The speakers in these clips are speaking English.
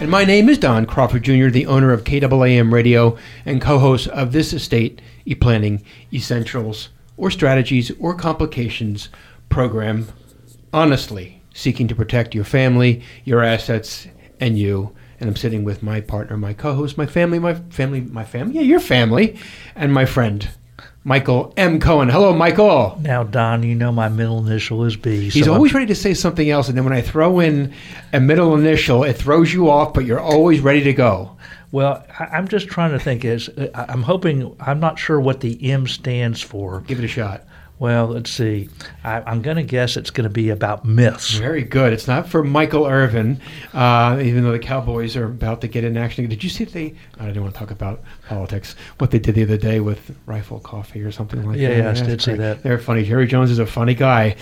And my name is Don Crawford Jr., the owner of KAAM Radio and co host of this estate e planning essentials or strategies or complications program, honestly seeking to protect your family, your assets, and you. And I'm sitting with my partner, my co host, my family, my family, my family, yeah, your family, and my friend, Michael M. Cohen. Hello, Michael. Now, Don, you know my middle initial is B. He's so always I'm- ready to say something else, and then when I throw in a middle initial, it throws you off, but you're always ready to go. well. I'm just trying to think. Is uh, I'm hoping. I'm not sure what the M stands for. Give it a shot. Well, let's see. I, I'm going to guess it's going to be about myths. Very good. It's not for Michael Irvin, uh, even though the Cowboys are about to get in action. Did you see they? I don't want to talk about politics. What they did the other day with Rifle Coffee or something like Yeah, that. yeah, I did see that. They're funny. Jerry Jones is a funny guy.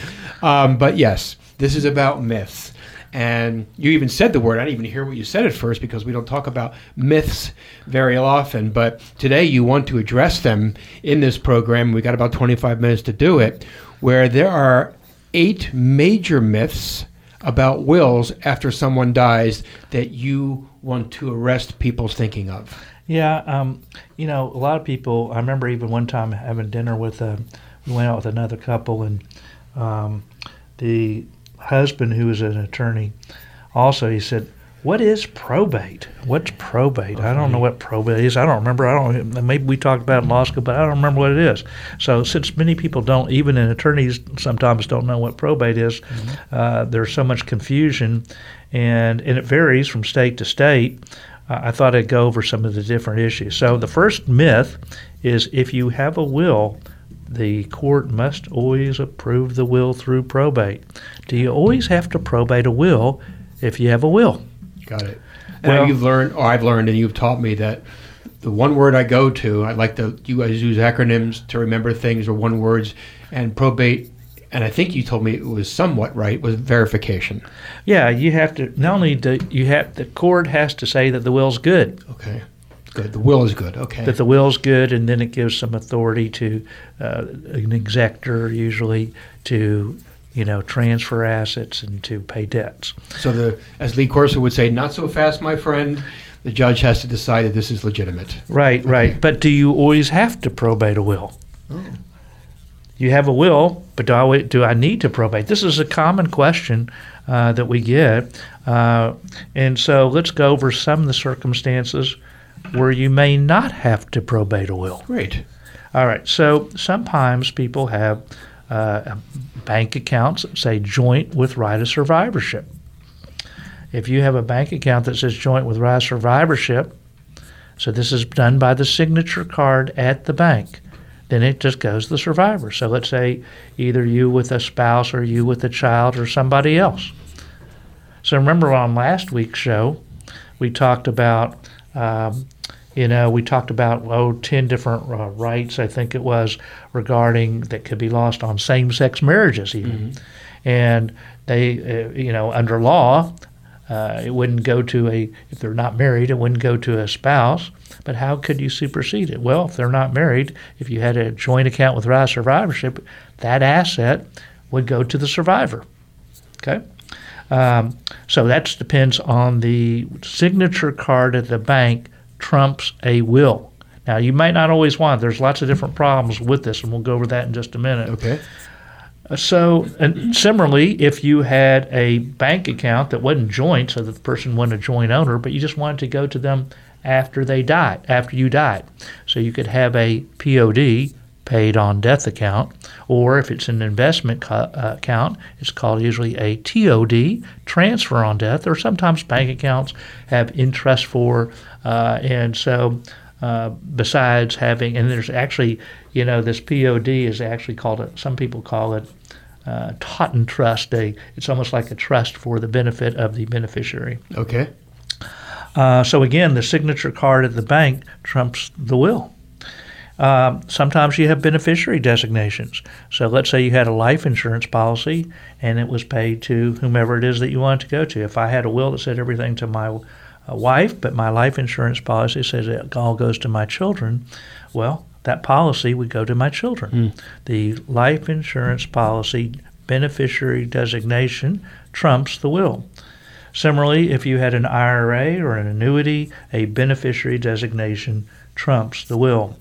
Um, but yes, this is about myths. And you even said the word. I didn't even hear what you said at first because we don't talk about myths very often. But today you want to address them in this program. We got about 25 minutes to do it, where there are eight major myths about wills after someone dies that you want to arrest people's thinking of. Yeah, um, you know, a lot of people. I remember even one time having dinner with a. We went out with another couple, and um, the husband, who was an attorney, also he said, "What is probate? What's probate? I don't know what probate is. I don't remember. I don't. Maybe we talked about it in law school, but I don't remember what it is. So since many people don't, even in attorneys, sometimes don't know what probate is, uh, there's so much confusion, and and it varies from state to state. Uh, I thought I'd go over some of the different issues. So the first myth is if you have a will, the court must always approve the will through probate. Do you always have to probate a will if you have a will? Got it. And Well- you've learned, or I've learned, and you've taught me that the one word I go to, I like to, you guys use acronyms to remember things or one words, and probate, and I think you told me it was somewhat right, was verification. Yeah, you have to not only do you have the court has to say that the will's good, Okay. Good. The will is good. Okay. that the will's good, and then it gives some authority to uh, an executor usually to you know transfer assets and to pay debts. so the, as Lee Corso would say, not so fast, my friend. The judge has to decide that this is legitimate. Right, right. But do you always have to probate a will? Oh. You have a will, but do I, do I need to probate? This is a common question uh, that we get. Uh, and so let's go over some of the circumstances where you may not have to probate a will. Great. All right. So sometimes people have uh, bank accounts that say joint with right of survivorship. If you have a bank account that says joint with right of survivorship, so this is done by the signature card at the bank, then it just goes to the survivor. So let's say either you with a spouse or you with a child or somebody else. So remember on last week's show, we talked about um, you know, we talked about oh, 10 different uh, rights, I think it was, regarding that could be lost on same-sex marriages, even, and they, uh, you know, under law, uh, it wouldn't go to a if they're not married, it wouldn't go to a spouse. But how could you supersede it? Well, if they're not married, if you had a joint account with right survivorship, that asset would go to the survivor. Okay. Um, so that depends on the signature card at the bank trumps a will. Now, you might not always want. There's lots of different problems with this, and we'll go over that in just a minute. Okay. So, and similarly, if you had a bank account that wasn't joint, so that the person wasn't a joint owner, but you just wanted to go to them after they died, after you died, so you could have a POD, paid on death account, or if it's an investment co- uh, account, it's called usually a TOD, transfer on death, or sometimes bank accounts have interest for, uh, and so. Uh, besides having, and there's actually, you know, this POD is actually called it. Some people call it uh, Totten Trust. A, it's almost like a trust for the benefit of the beneficiary. Okay. Uh, so again, the signature card at the bank trumps the will. Um, sometimes you have beneficiary designations. So let's say you had a life insurance policy and it was paid to whomever it is that you wanted to go to. If I had a will that said everything to my uh, wife, but my life insurance policy says it all goes to my children, well, that policy would go to my children. The life insurance policy beneficiary designation trumps the will. Similarly, if you had an IRA or an annuity, a beneficiary designation trumps the will.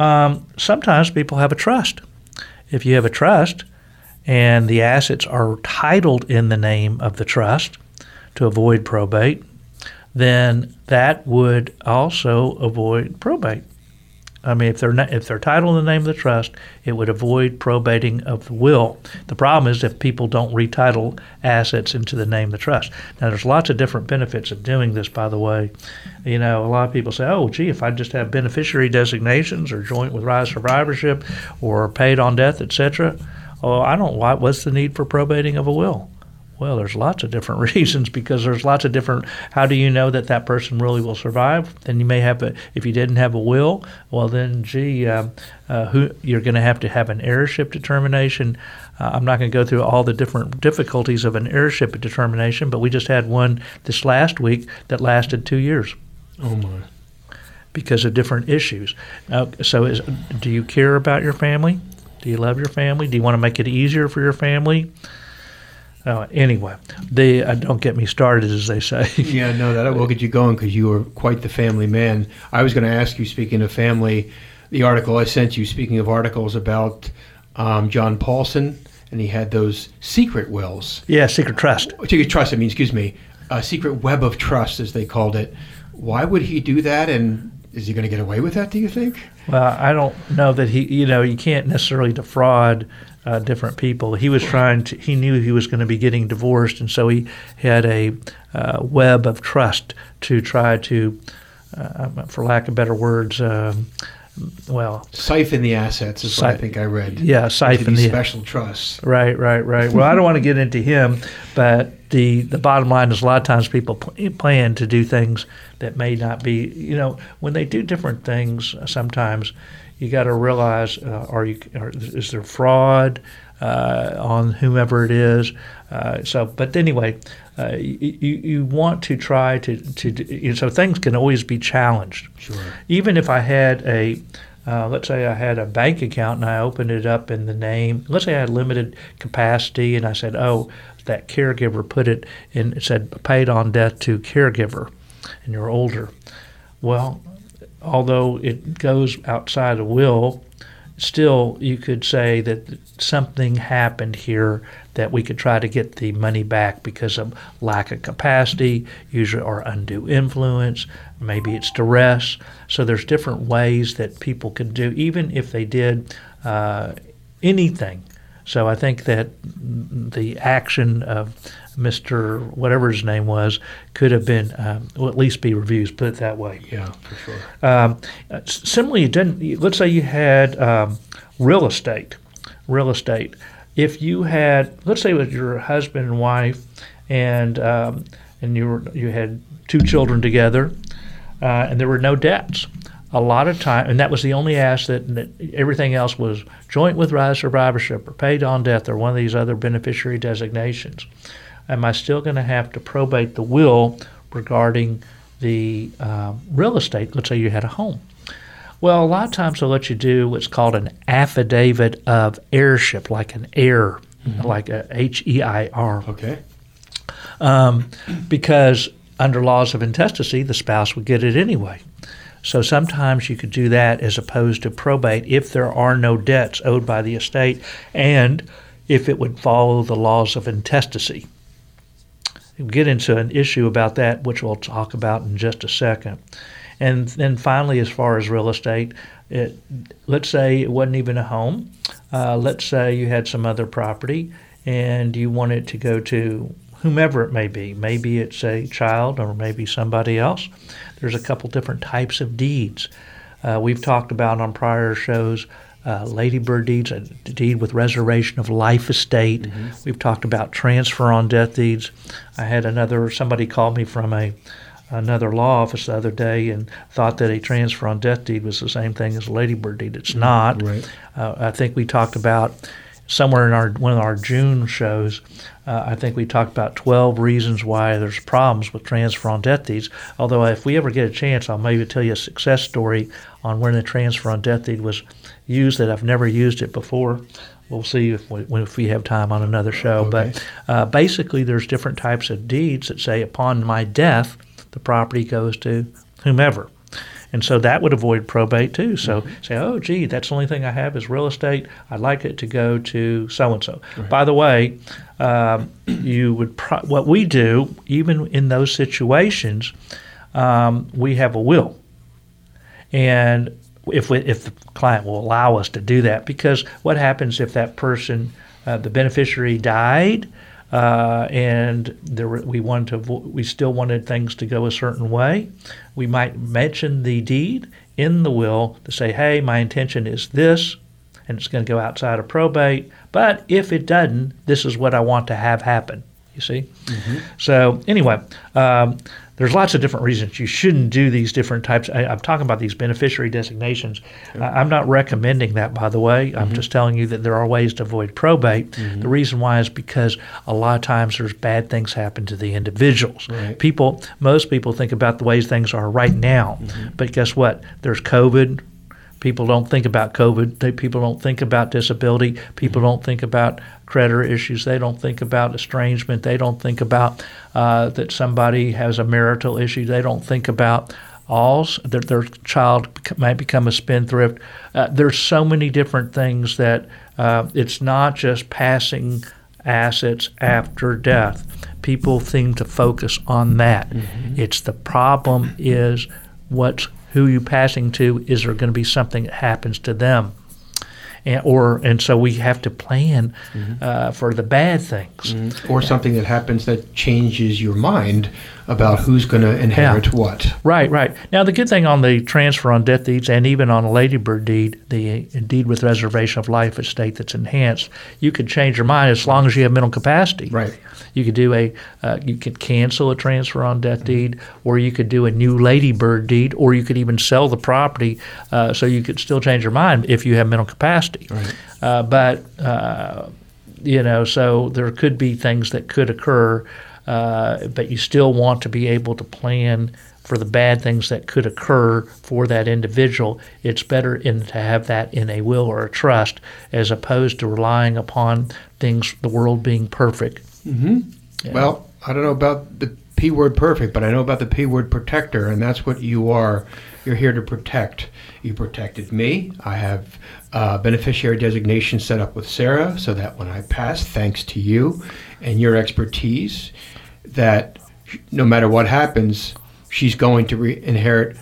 Um, sometimes people have a trust. If you have a trust and the assets are titled in the name of the trust to avoid probate, then that would also avoid probate. I mean, if they're not, if they're titled in the name of the trust, it would avoid probating of the will. The problem is if people don't retitle assets into the name of the trust. Now, there's lots of different benefits of doing this. By the way, you know, a lot of people say, "Oh, gee, if I just have beneficiary designations or joint with rise survivorship or paid on death, etc." Oh, I don't. Why? What's the need for probating of a will? Well, there's lots of different reasons because there's lots of different. How do you know that that person really will survive? Then you may have a. If you didn't have a will, well then, gee, um, uh, who you're going to have to have an heirship determination. Uh, I'm not going to go through all the different difficulties of an heirship determination, but we just had one this last week that lasted two years Oh my. because of different issues. Uh, so, is, do you care about your family? Do you love your family? Do you want to make it easier for your family? Uh, anyway, they uh, don't get me started, as they say. Yeah, no, that will get you going because you are quite the family man. I was going to ask you, speaking of family, the article I sent you, speaking of articles about um, John Paulson, and he had those secret wills. yeah, secret trust. Secret trust, I mean, excuse me, a secret web of trust, as they called it. Why would he do that, and is he going to get away with that, do you think? Well, I don't know that he, you know, you can't necessarily defraud uh, different people. He was trying to, he knew he was going to be getting divorced, and so he had a uh, web of trust to try to, uh, for lack of better words, um, well, Siphon the assets is what I think I read. yeah, siphon the special trusts. Right, right, right. Well, I don't want to get into him, but the the bottom line is a lot of times people pl- plan to do things that may not be. You know, when they do different things, uh, sometimes you got to realize: uh, are you are, is there fraud uh, on whomever it is? Uh, so, but anyway, uh, you, you want to try to to do- you know, so things can always be challenged Sure. even if I had a, uh, let's say I had a bank account and I opened it up in the name, let's say I had limited capacity and I said, oh, that caregiver put it in, it said paid on death to caregiver and you're older. Well, although it goes outside the will, still you could say that something happened here that we could try to get the money back because of lack of capacity, usually or undue influence, maybe it's duress. So there's different ways that people can do, even if they did uh, anything. So I think that the action of Mr. whatever his name was could have been, um, well, at least be reviewed. Put it that way. Yeah, for sure. Um, uh, similarly, you didn't. Let's say you had um, real estate. Real estate. If you had, let's say, it was your husband and wife, and um, and you were you had two children together, uh, and there were no debts. A lot of time, and that was the only asset, and that everything else was joint with rise survivorship or paid on death or one of these other beneficiary designations. Am I still going to have to probate the will regarding the uh, real estate? Let's say you had a home. Well, a lot of times they'll let you do what's called an affidavit of heirship, like an heir, like a H E I R Okay. um, because under laws of intestacy, the spouse would get it anyway. So sometimes you could do that as opposed to probate if there are no debts owed by the estate and if it would follow the laws of intestacy. Get into an issue about that, which we'll talk about in just a second. And then finally, as far as real estate, it, let's say it wasn't even a home. Uh, let's say you had some other property and you want it to go to whomever it may be. Maybe it's a child or maybe somebody else. There's a couple different types of deeds. Uh, we've talked about on prior shows uh, ladybird deeds, a deed with reservation of life estate. We've talked about transfer on death deeds. I had another somebody called me from a another law office the other day and thought that a transfer on death deed was the same thing as a ladybird deed. It's not. right. Uh, I think we talked about somewhere in our one of our June shows. Uh, I think we talked about 12 reasons why there's problems with transfer on death deeds. Although if we ever get a chance, I'll maybe tell you a success story on when the transfer on death deed was used that I've never used it before. We'll see if we, if we have time on another show. But uh, basically, there's different types of deeds that say, upon my death, the property goes to whomever. And so that would avoid probate too. So say, oh, gee, that's the only thing I have is real estate. I'd like it to go to so and so. By the way, um, you would pro- what we do even in those situations, um, we have a will, and if we, if the client will allow us to do that, because what happens if that person, uh, the beneficiary died, uh, and there we wanted to we still wanted things to go a certain way, we might mention the deed in the will to say, hey, my intention is this, and it's going to go outside of probate. But if it doesn't, this is what I want to have happen. You see? So, anyway, um, there's lots of different reasons you shouldn't do these different types. I, I'm talking about these beneficiary designations. I, I'm not recommending that, by the way. I'm mm-hmm. just telling you that there are ways to avoid probate. Mm-hmm. The reason why is because a lot of times there's bad things happen to the individuals. Right. People, most people think about the ways things are right now, mm-hmm. but guess what? There's COVID. People don't think about COVID. They, people don't think about disability. People don't think about creditor issues. They don't think about estrangement. They don't think about uh, that somebody has a marital issue. They don't think about all s- that their child might become a spendthrift. Uh, there's so many different things that uh, it's not just passing assets after death. People seem to focus on that. It's the problem is what's who you passing to. Is there going to be something that happens to them? And, or and so we have to plan uh, for the bad things. Or something that happens that changes your mind about who's going to inherit what. Right, right. Now, the good thing on the transfer on death deeds and even on a ladybird deed, the deed with reservation of life estate that's enhanced, you could change your mind as long as you have mental capacity. Right. You could do a, uh, you could cancel a transfer on death deed, or you could do a new ladybird deed, or you could even sell the property, uh, so you could still change your mind if you have mental capacity. Right. Uh, but uh, you know, so there could be things that could occur, uh, but you still want to be able to plan for the bad things that could occur for that individual. It's better in to have that in a will or a trust as opposed to relying upon things, the world being perfect. Yeah. Well, I don't know about the P word perfect, but I know about the P word protector, and that's what you are. You're here to protect. You protected me. I have uh, beneficiary designation set up with Sarah so that when I pass, thanks to you and your expertise, that no matter what happens, she's going to re- inherit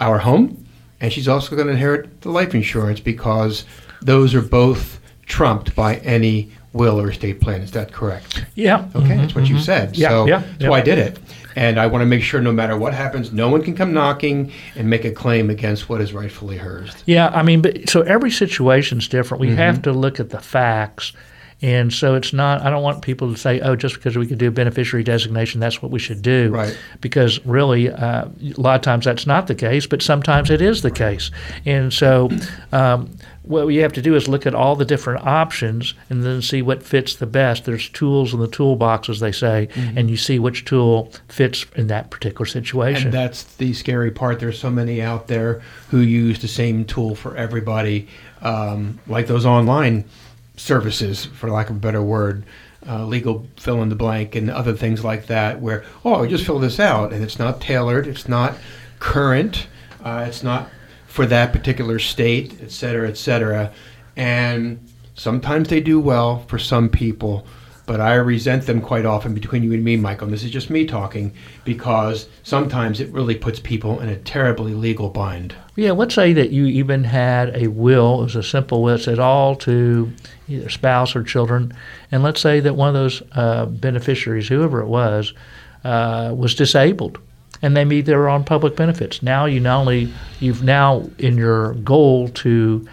our home, and she's also going to inherit the life insurance because those are both trumped by any will or estate plan. Is that correct? Yeah. Okay, that's what you said. Mm-hmm. Yeah, so yeah, that's yeah. why I did it. And I want to make sure no matter what happens, no one can come knocking and make a claim against what is rightfully hers. Yeah, I mean, but so every situation is different. We have to look at the facts. And so it's not, I don't want people to say, oh, just because we can do a beneficiary designation, that's what we should do. Right. Because really, uh, a lot of times that's not the case, but sometimes it is the case. And so um, what you have to do is look at all the different options and then see what fits the best. There's tools in the toolbox, as they say, and you see which tool fits in that particular situation. And that's the scary part. There's so many out there who use the same tool for everybody, um, like those online services, for lack of a better word, uh, legal fill in the blank and other things like that, where, oh, just fill this out. And it's not tailored, it's not current, uh, it's not for that particular state, et cetera, et cetera. And sometimes they do well for some people. but I resent them quite often between you and me, Michael. And this is just me talking because sometimes it really puts people in a terribly legal bind. Yeah, let's say that you even had a will, it was a simple will, it said all to either spouse or children, and let's say that one of those uh, beneficiaries, whoever it was, uh, was disabled, and they meet their own public benefits. Now you not only you've now in your goal to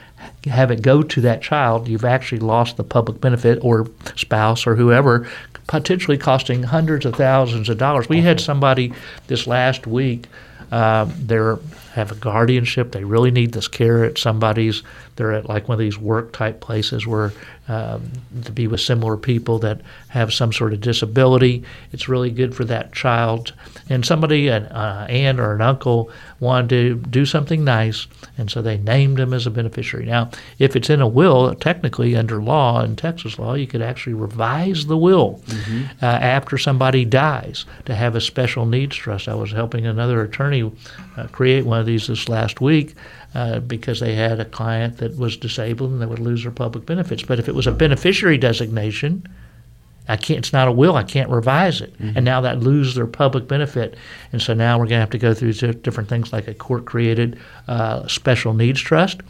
have it go to that child, you've actually lost the public benefit or spouse or whoever, potentially costing hundreds of thousands of dollars. We had somebody this last week. Uh, they're have a guardianship. They really need this care at somebody's. They're at like one of these work type places where um, to be with similar people that have some sort of disability. It's really good for that child. And somebody, an uh, aunt or an uncle, wanted to do something nice, and so they named him as a beneficiary. Now, if it's in a will, technically under law in Texas law, you could actually revise the will uh, after somebody dies to have a special needs trust. I was helping another attorney uh, create one of these this last week uh, because they had a client that was disabled and they would lose their public benefits. But if it was a beneficiary designation, I can't. It's not a will. I can't revise it, and now that lose their public benefit, and so now we're going to have to go through different things like a court-created uh, special needs trust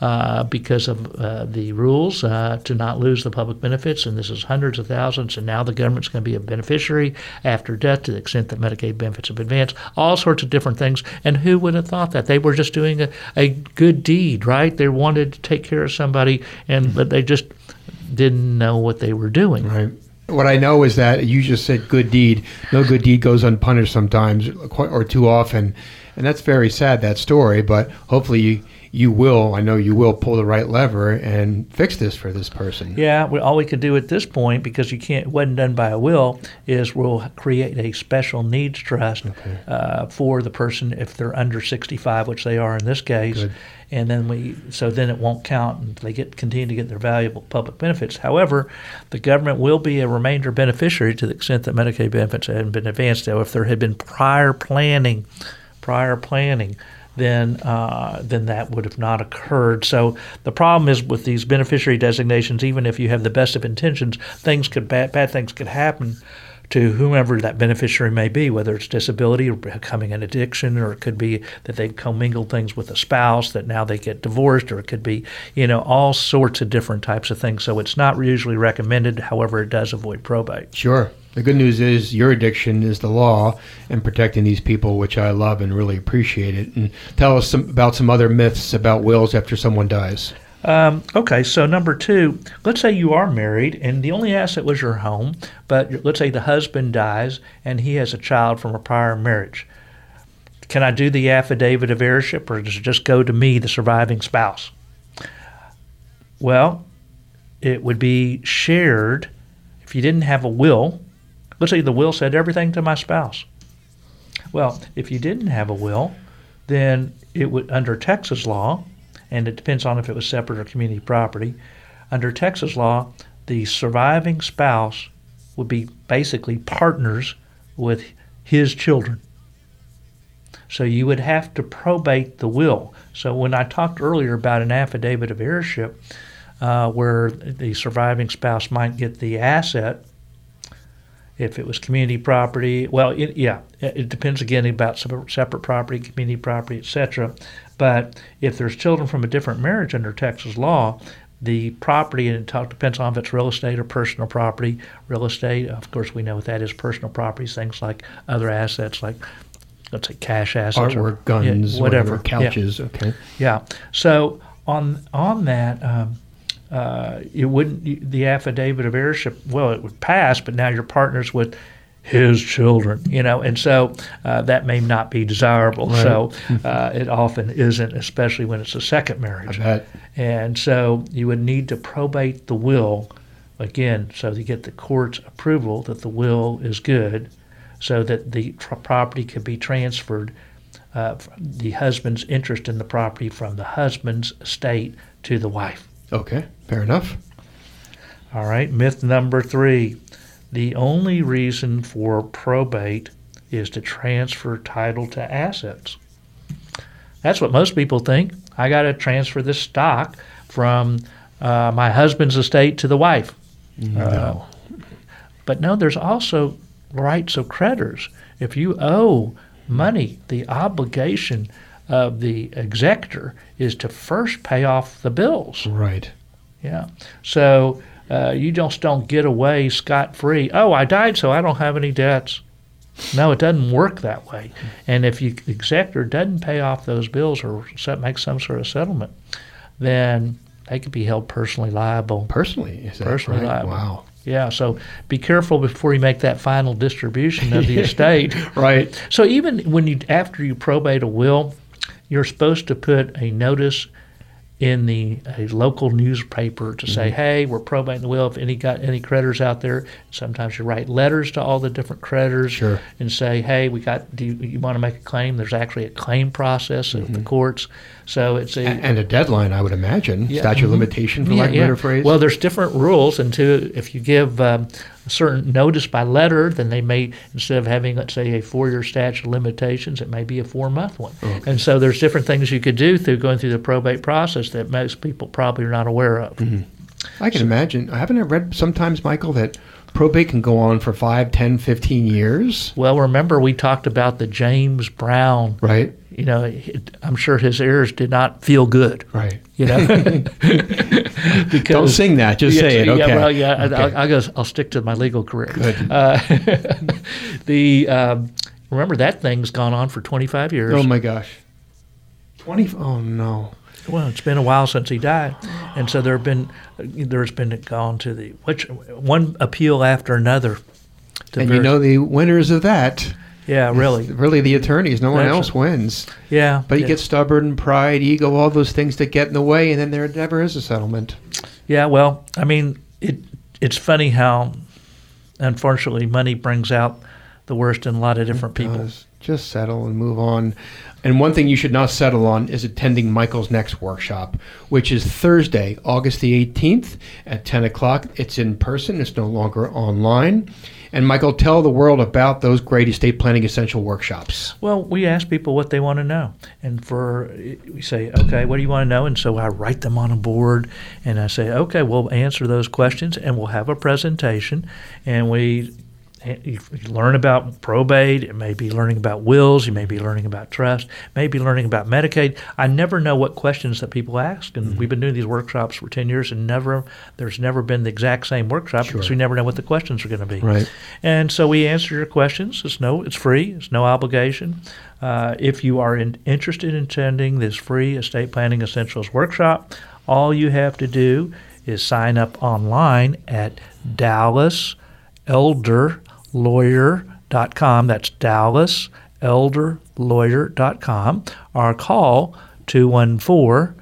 uh, because of uh, the rules uh, to not lose the public benefits, and this is hundreds of thousands, and now the government's going to be a beneficiary after death to the extent that Medicaid benefits have advanced, all sorts of different things, and who would have thought that they were just doing a, a good deed, right? They wanted to take care of somebody, and but they just didn't know what they were doing. Right. What I know is that you just said good deed. No good deed goes unpunished sometimes, or too often, and that's very sad. That story, but hopefully you, you will. I know you will pull the right lever and fix this for this person. Yeah, we, all we could do at this point, because you can't, it wasn't done by a will, is we'll create a special needs trust uh, for the person if they're under 65, which they are in this case. Good. And then we, so then it won't count, and they get continue to get their valuable public benefits. However, the government will be a remainder beneficiary to the extent that Medicaid benefits hadn't been advanced. Now, if there had been prior planning, prior planning, then uh, then that would have not occurred. So the problem is with these beneficiary designations, even if you have the best of intentions, things could bad, bad things could happen to whomever that beneficiary may be, whether it's disability or becoming an addiction, or it could be that they commingle things with a spouse that now they get divorced, or it could be, you know, all sorts of different types of things. So it's not usually recommended. However, it does avoid probate. Sure. The good news is your addiction is the law and protecting these people, which I love and really appreciate it. And tell us some, about some other myths about wills after someone dies. Um, okay, so number two, let's say you are married and the only asset was your home, but let's say the husband dies and he has a child from a prior marriage. Can I do the affidavit of heirship or does it just go to me, the surviving spouse? Well, it would be shared if you didn't have a will. Let's say the will said everything to my spouse. Well, if you didn't have a will, then it would, under Texas law, and it depends on if it was separate or community property. Under Texas law, the surviving spouse would be basically partners with his children. So you would have to probate the will. So when I talked earlier about an affidavit of heirship, uh, where the surviving spouse might get the asset, if it was community property, well, it, yeah, it depends again about separate property, community property, etc. But if there's children from a different marriage under Texas law, the property, and it talk, depends on if it's real estate or personal property. Real estate, of course, we know what that is. Personal properties, things like other assets, like let's say cash assets, or- Artwork, guns, yeah, whatever, whatever, Yeah. couches. Okay. Yeah. So on on that, um, uh, it wouldn't the affidavit of heirship. Well, it would pass, but now you're partners with his children, you know, and so uh, that may not be desirable. Right. So uh, it often isn't, especially when it's a second marriage. And so you would need to probate the will again, so you get the court's approval that the will is good, so that the tr- property can be transferred, uh, the husband's interest in the property from the husband's estate to the wife. Okay. Fair enough. All right, myth number three the only reason for probate is to transfer title to assets. That's what most people think. I got to transfer this stock from uh, my husband's estate to the wife. No. But no, there's also rights of creditors. If you owe money, the obligation of the executor is to first pay off the bills. Right. Yeah. So uh, you just don't get away scot free. Oh, I died, so I don't have any debts. No, it doesn't work that way. And if you, the executor doesn't pay off those bills or set, make some sort of settlement, then they could be held personally liable. Personally, is that Personally right? liable. Wow. Yeah, so be careful before you make that final distribution of the estate. Right. So even when you after you probate a will, you're supposed to put a notice in the a local newspaper to say, Mm-hmm. "Hey, we're probating the will. If any got any creditors out there, sometimes you write letters to all the different creditors Sure. and say, "Hey, we got. Do you, you want to make a claim? There's actually a claim process at the courts. So it's a And a deadline, I would imagine. Yeah. Statute of Mhm. limitation, for lack of a better phrase. well, there's different rules, and to if you give um, a certain notice by letter, then they may instead of having let's say a four-year statute of limitations, it may be a four-month one. And so there's different things you could do through going through the probate process that most people probably are not aware of. Mm-hmm. I can imagine. I haven't I read sometimes, Michael, that probate can go on for 5, 10, 15 years? Well, remember we talked about the James Brown. Right. You know, it, I'm sure his ears did not feel good. Right. You know, because Don't sing that. Just Yeah, say it. Yeah, Okay. well, yeah, I- Okay. I'll, I'll, go, I'll stick to my legal career. Good. Uh, the um, remember that thing's gone on for 25 years. Oh my gosh. 20. Oh no. well, it's been a while since he died, and so there have been there's been gone to the which one appeal after another. And you know the winners of that. Yeah, really, Really, the attorneys. No one else wins. yeah. But you yeah. get stubborn, pride, ego, all those things that get in the way, and then there never is a settlement. Yeah, well, I mean, it it's funny how, unfortunately, money brings out the worst in a lot of different people. Does. Just settle and move on. And one thing you should not settle on is attending Michael's next workshop, which is Thursday, August the 18th at 10 o'clock. It's in person, it's no longer online. And Michael, tell the world about those great estate planning essential workshops. Well, we ask people what they want to know, and for we say, okay, what do you want to know? And so I write them on a board, and I say, okay, we'll answer those questions, and we'll have a presentation, and we. You learn about probate. It may be learning about wills. You may be learning about trust. Maybe learning about Medicaid. I never know what questions that people ask, and we've been doing these workshops for ten years, and never there's never been the exact same workshop because we never know what the questions are going to be. Right. And so we answer your questions. It's no, it's free. It's no obligation. Uh, if you are in, interested in attending this free estate planning essentials workshop, all you have to do is sign up online at DallasElderLawyer.com. That's DallasElderLawyer.com. Or call 214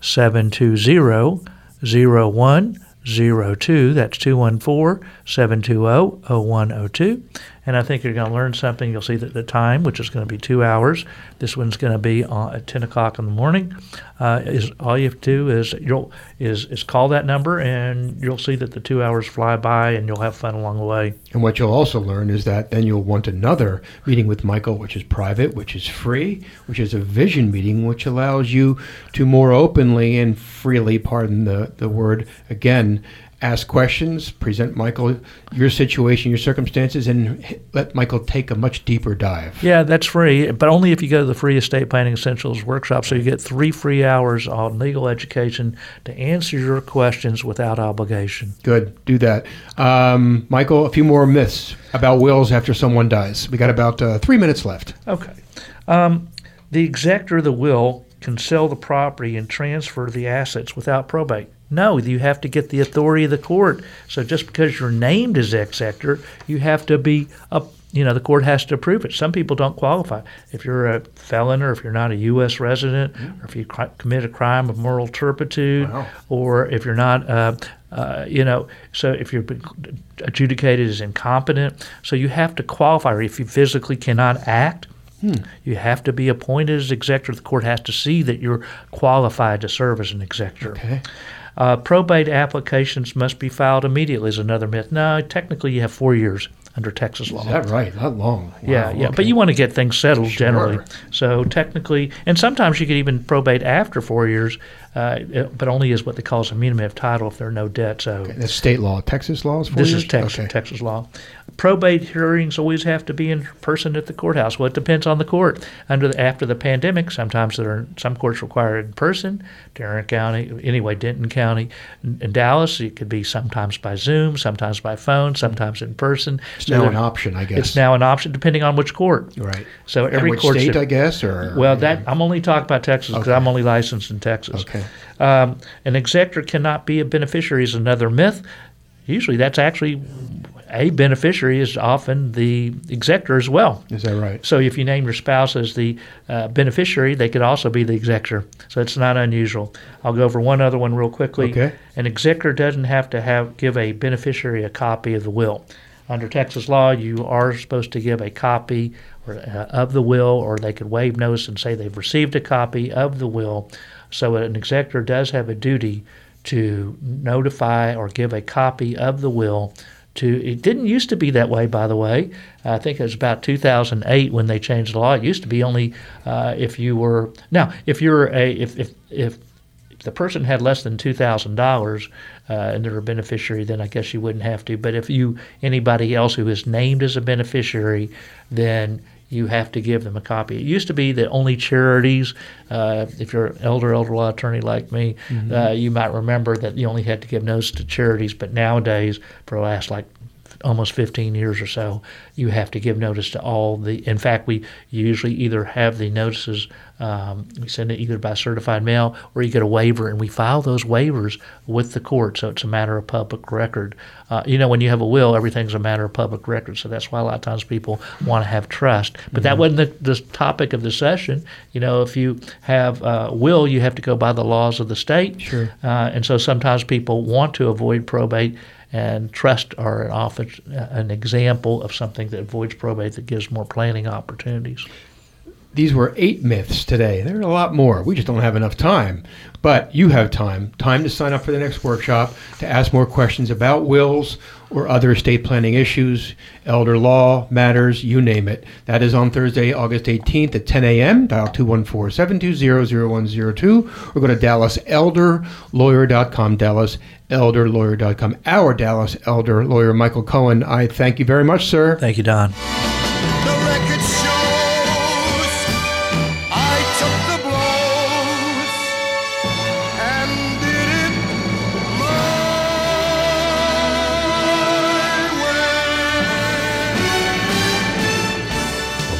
720 0102. That's 214 720 0102. And I think you're going to learn something. You'll see that the time, which is going to be two hours, this one's going to be on, at 10 o'clock in the morning. Uh, is all you have to do is you'll is is call that number, and you'll see that the two hours fly by, and you'll have fun along the way. And what you'll also learn is that then you'll want another meeting with Michael, which is private, which is free, which is a vision meeting, which allows you to more openly and freely, pardon the, the word again, ask questions, present Michael your situation, your circumstances, and let Michael take a much deeper dive. Yeah, that's free, but only if you go to the free estate planning essentials workshop. So you get three free hours on legal education to answer your questions without obligation. Good, do that. Um, Michael, a few more myths about wills after someone dies. We got about uh, three minutes left. Okay. Um, the executor of the will can sell the property and transfer the assets without probate. No, you have to get the authority of the court. So just because you're named as executor, you have to be up. You know, the court has to approve it. Some people don't qualify. If you're a felon, or if you're not a U.S. resident, or if you cri- commit a crime of moral turpitude, Wow. or if you're not, uh, uh, you know, so if you're adjudicated as incompetent, so you have to qualify. Or if you physically cannot act, you have to be appointed as executor. The court has to see that you're qualified to serve as an executor. Okay. Uh, probate applications must be filed immediately is another myth. No, technically you have four years under Texas law. Is that right? Not long. Yeah, yeah, okay. but you want to get things settled Sure. generally. So technically, and sometimes you could even probate after four years. Uh, it- but only as what they call as muniment of title if there are no debts owed. That's state law. Texas laws. Four This years? is Texas, Okay. Texas law. Probate hearings always have to be in person at the courthouse. Well, it depends on the court. Under the, after the pandemic, sometimes there are some courts require it in person. Tarrant County, anyway, Denton County, in, Dallas, it could be sometimes by Zoom, sometimes by phone, sometimes in person. It's So now an option, I guess. It's now an option depending on which court. right. So every court. state, I guess, or Well, that I'm only talking about Texas because Okay. I'm only licensed in Texas. Okay. Um, an executor cannot be a beneficiary is another myth. Usually, that's actually a beneficiary is often the executor as well. Is that right? So if you name your spouse as the uh, beneficiary, they could also be the executor. So it's not unusual. I'll go over one other one real quickly. Okay. An executor doesn't have to have give a beneficiary a copy of the will. Under Texas law, you are supposed to give a copy or, uh, of the will, or they could waive notice and say they've received a copy of the will. So an executor does have a duty to notify or give a copy of the will to it didn't used to be that way by the way i think it was about 2008 when they changed the law it used to be only uh, if you were now if you're a if if if the person had less than two thousand dollars uh, and they're a beneficiary, then I guess you wouldn't have to. But if you anybody else who is named as a beneficiary, then you have to give them a copy. It used to be that only charities, uh, if you're an elder elder law attorney like me, uh, you might remember that you only had to give notice to charities. But nowadays, for the last like almost 15 years or so, you have to give notice to all the. In fact, we usually either have the notices, um, we send it either by certified mail or you get a waiver, and we file those waivers with the court, so it's a matter of public record. Uh, you know, when you have a will, everything's a matter of public record, so that's why a lot of times people want to have trust. But that wasn't the, the topic of the session. You know, if you have a will, you have to go by the laws of the state. Sure. Uh, and so sometimes people want to avoid probate, and trust are often uh, an example of something that avoids probate that gives more planning opportunities. These were eight myths today. There are a lot more. We just don't have enough time. But you have time. Time to sign up for the next workshop, to ask more questions about wills or other estate planning issues, elder law matters, you name it. That is on Thursday, August 18th at 10 a.m. Dial 214 720 0102 or go to DallasElderLawyer.com. DallasElderLawyer.com. Our Dallas Elder Lawyer, Michael Cohen. I thank you very much, sir. Thank you, Don.